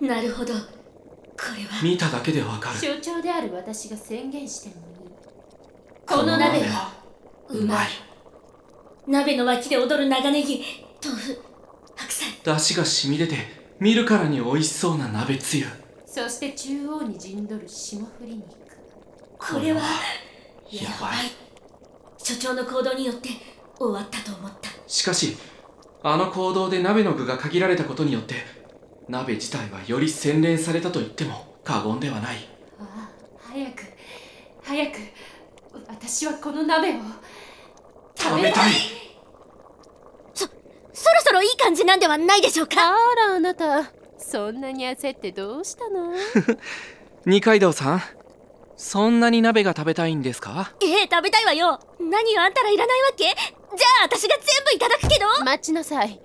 なるほど。これは。見ただけでわかる。所長である私が宣言してもいい。この鍋。はうまい。鍋の脇で踊る長ネギ。豆腐。白菜。出汁が染み出て見るからに美味しそうな鍋つゆ。そして中央に陣取る霜降り肉。これはやばい。所長の行動によって終わったと思った。しかしあの行動で鍋の具が限られたことによって鍋自体はより洗練されたと言っても過言ではない。ああ早く早く私はこの鍋を食べたい。そろそろいい感じなんではないでしょうか？あらあなたそんなに焦ってどうしたの？二階堂さんそんなに鍋が食べたいんですか？ええ食べたいわよ。何よあんたらいらないわけ？じゃあ私が全部いただくけど。待ちなさい。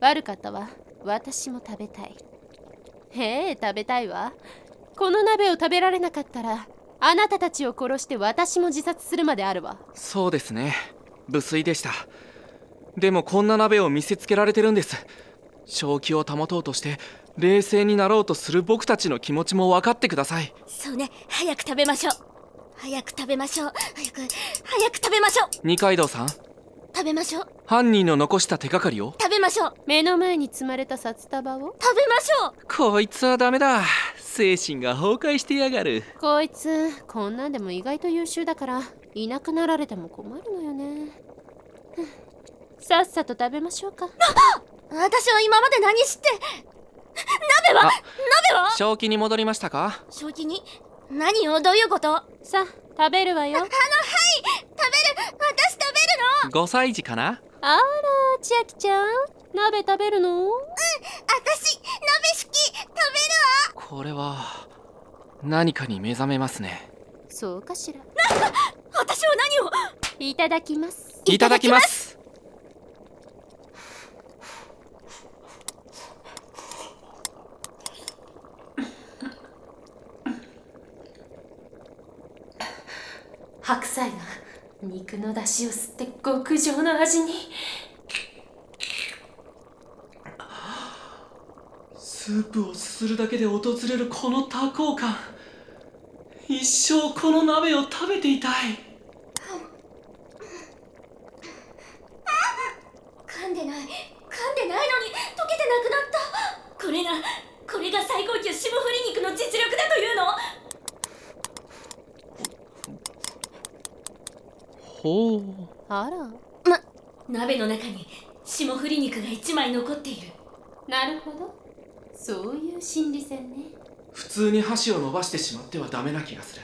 悪かったわ私も食べたい。へえ食べたいわ。この鍋を食べられなかったらあなたたちを殺して私も自殺するまであるわ。そうですね。無粋でした。でもこんな鍋を見せつけられてるんです。正気を保とうとして冷静になろうとする僕たちの気持ちも分かってください。そうね。早く食べましょう。早く食べましょう。早く早く食べましょう。二階堂さん。食べましょう。犯人の残した手がかりを？食べましょう。目の前に積まれた札束を。食べましょう。こいつはダメだ。精神が崩壊してやがる。こいつこんなんでも意外と優秀だからいなくなられても困るのよね。さっさと食べましょうか。私は今まで何して鍋はあ鍋は？正気に戻りましたか？正気に？何よどういうこと？あさあ食べるわよ。のはい食べる。私食べるの。5歳児かな？あら千秋ちゃん。鍋食べるの？私鍋好き。食べるわ。これは何かに目覚めますね。そうかしら。私は何を？いただきます。いただきます。白菜が肉の出汁を吸って極上の味に。スープをすするだけで訪れるこの多幸感。一生この鍋を食べていたい。噛んでない。噛んでないのに溶けてなくなった。これがこれが最高級霜降り肉の実力だというの？ほう。あら。ま鍋の中に霜降り肉が1枚残っている。なるほど。そういう心理戦ね。普通に箸を伸ばしてしまってはダメな気がする。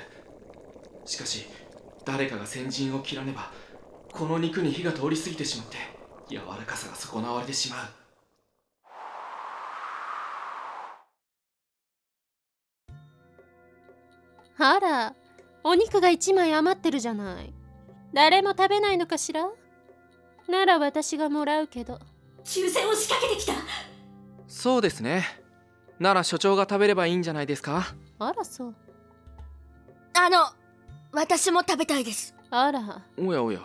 しかし誰かが先陣を切らねばこの肉に火が通り過ぎてしまって柔らかさが損なわれてしまう。あらお肉が1枚余ってるじゃない誰も食べないのかしら？なら私がもらうけど。抽選を仕掛けてきた。そうですね。なら所長が食べればいいんじゃないですか？あらそう。あの私も食べたいです。あら。おやおや。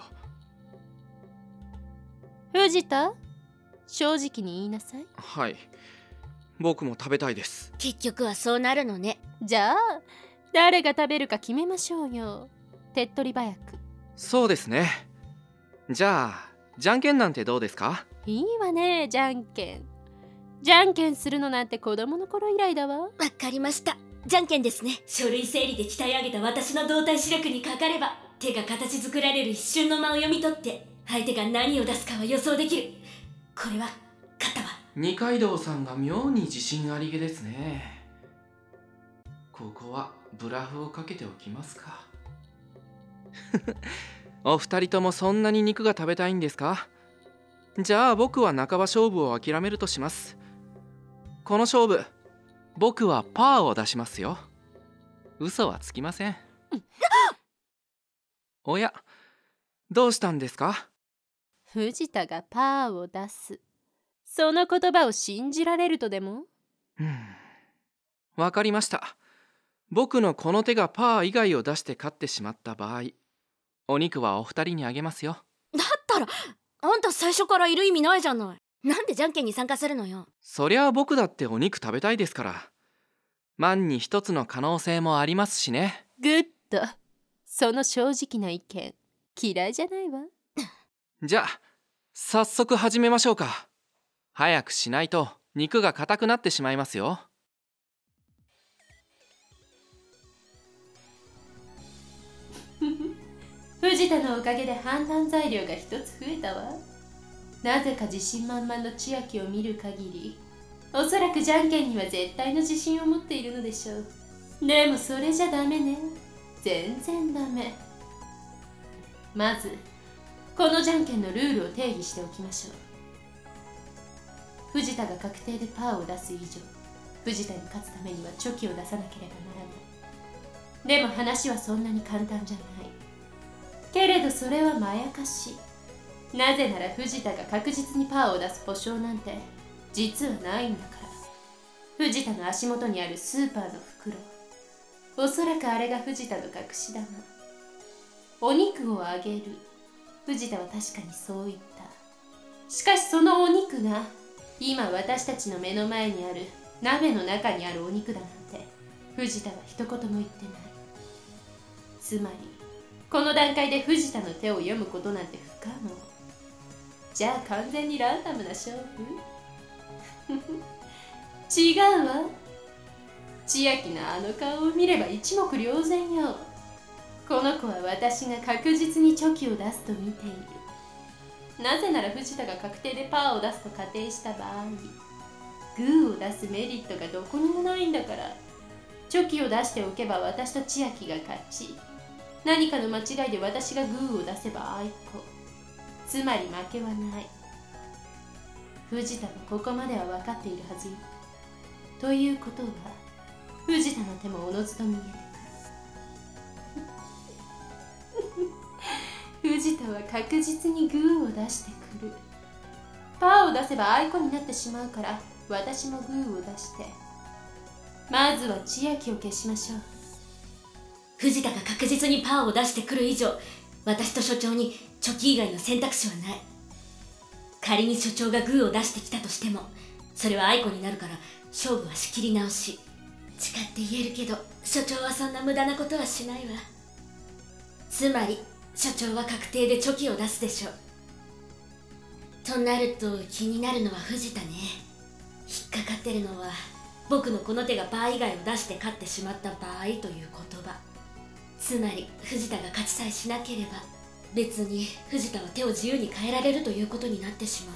藤田？正直に言いなさい。はい。僕も食べたいです。結局はそうなるのね。じゃあ誰が食べるか決めましょうよ。手っ取り早くそうですね。じゃあじゃんけんなんてどうですか？いいわねじゃんけん。じゃんけんするのなんて子供の頃以来だわ。わかりました。じゃんけんですね。書類整理で鍛え上げた私の動体視力にかかれば手が形作られる一瞬の間を読み取って相手が何を出すかは予想できる。これは勝ったわ。二階堂さんが妙に自信ありげですね。ここはブラフをかけておきますか お二人ともそんなに肉が食べたいんですか？じゃあ僕は半ば勝負を諦めるとします。この勝負僕はパーを出しますよ。嘘はつきません。おやどうしたんですか？藤田がパーを出す。その言葉を信じられるとでも？うん。わかりました。僕のこの手がパー以外を出して勝ってしまった場合お肉はお二人にあげますよ。だったらあんた最初からいる意味ないじゃない。なんでじゃんけんに参加するのよ。そりゃあ僕だってお肉食べたいですから。万に一つの可能性もありますしね。グッド。その正直な意見嫌いじゃないわ。じゃあ早速始めましょうか。早くしないと肉が硬くなってしまいますよ藤田のおかげで判断材料が一つ増えたわ。なぜか自信満々の千秋を見る限りおそらくじゃんけんには絶対の自信を持っているのでしょう。でもそれじゃダメね。全然ダメ。まずこのじゃんけんのルールを定義しておきましょう。藤田が確定でパーを出す以上藤田に勝つためにはチョキを出さなければならない。でも話はそんなに簡単じゃない。けれどそれはまやかし。なぜなら藤田が確実にパーを出す保証なんて実はないんだから。藤田の足元にあるスーパーの袋。おそらくあれが藤田の隠し玉。お肉をあげる。藤田は確かにそう言った。しかしそのお肉が今私たちの目の前にある鍋の中にあるお肉だなんて藤田は一言も言ってない。つまりこの段階で藤田の手を読むことなんて不可能。じゃあ完全にランダムな勝負？違うわ。千秋のあの顔を見れば一目瞭然よ。この子は私が確実にチョキを出すと見ている。なぜなら藤田が確定でパーを出すと仮定した場合グーを出すメリットがどこにもないんだから。チョキを出しておけば私と千秋が勝ち。何かの間違いで私がグーを出せばあいこ。つまり負けはない。藤田もここまでは分かっているはずよ。ということは藤田の手もおのずと見えてくる。藤田は確実にグーを出してくる。パーを出せばあいこになってしまうから私もグーを出して。まずは千秋を消しましょう。藤田が確実にパーを出してくる以上私と所長にチョキ以外の選択肢はない。仮に所長がグーを出してきたとしてもそれは愛子になるから勝負は仕切り直し。誓って言えるけど所長はそんな無駄なことはしないわ。つまり所長は確定でチョキを出すでしょう。となると気になるのは藤田ね。引っかかってるのは僕のこの手がパー以外を出して勝ってしまった場合という言葉。つまり藤田が勝ちさえしなければ別に藤田は手を自由に変えられるということになってしま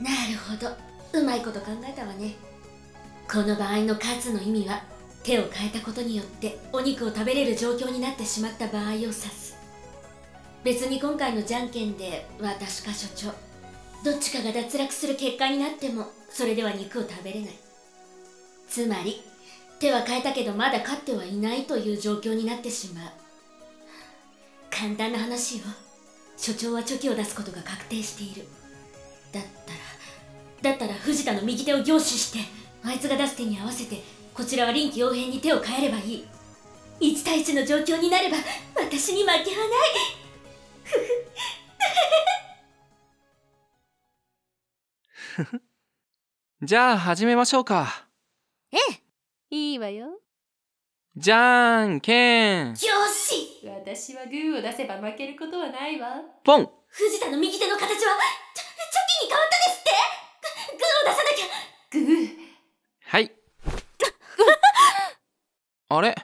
う。なるほど。うまいこと考えたわね。この場合の勝つの意味は手を変えたことによってお肉を食べれる状況になってしまった場合を指す。別に今回のじゃんけんで私か所長どっちかが脱落する結果になってもそれでは肉を食べれない。つまり手は変えたけどまだ勝ってはいないという状況になってしまう。簡単な話よ所長はチョキを出すことが確定している。だったらだったら藤田の右手を凝視してあいつが出す手に合わせてこちらは臨機応変に手を変えればいい。1対1の状況になれば私に負けはない。じゃあ始めましょうか。ええいいわよ。じゃんけんよし！私はグーを出せば負けることはないわ。ポン！藤田の右手の形はチョチョキに変わったですって！ググーを出さなきゃ！グー。はい。あれ？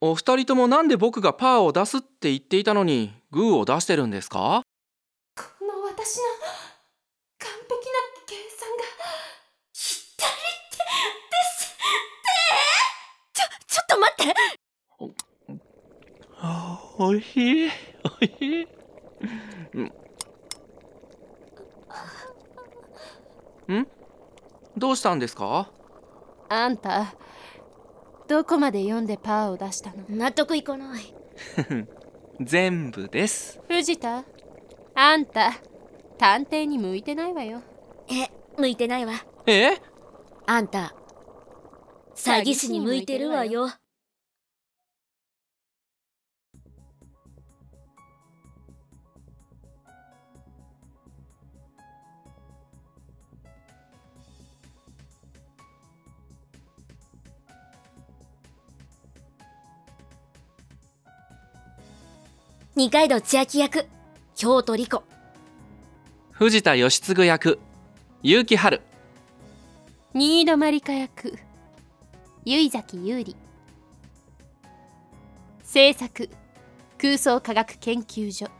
お二人ともなんで僕がパーを出すって言っていたのにグーを出してるんですか？この私の完璧な計算が左手ですってちょちょっと待ってあおいしいおいしいん？どうしたんですか？あんたどこまで読んでパーを出したの？納得いかない。全部です。藤田あんた探偵に向いてないわよ。え向いてないわ。え？あんた詐欺師に向いてるわよ二階堂千秋役京都莉子。藤田義継役結城春。新戸まりか役結崎優里。制作空想科学研究所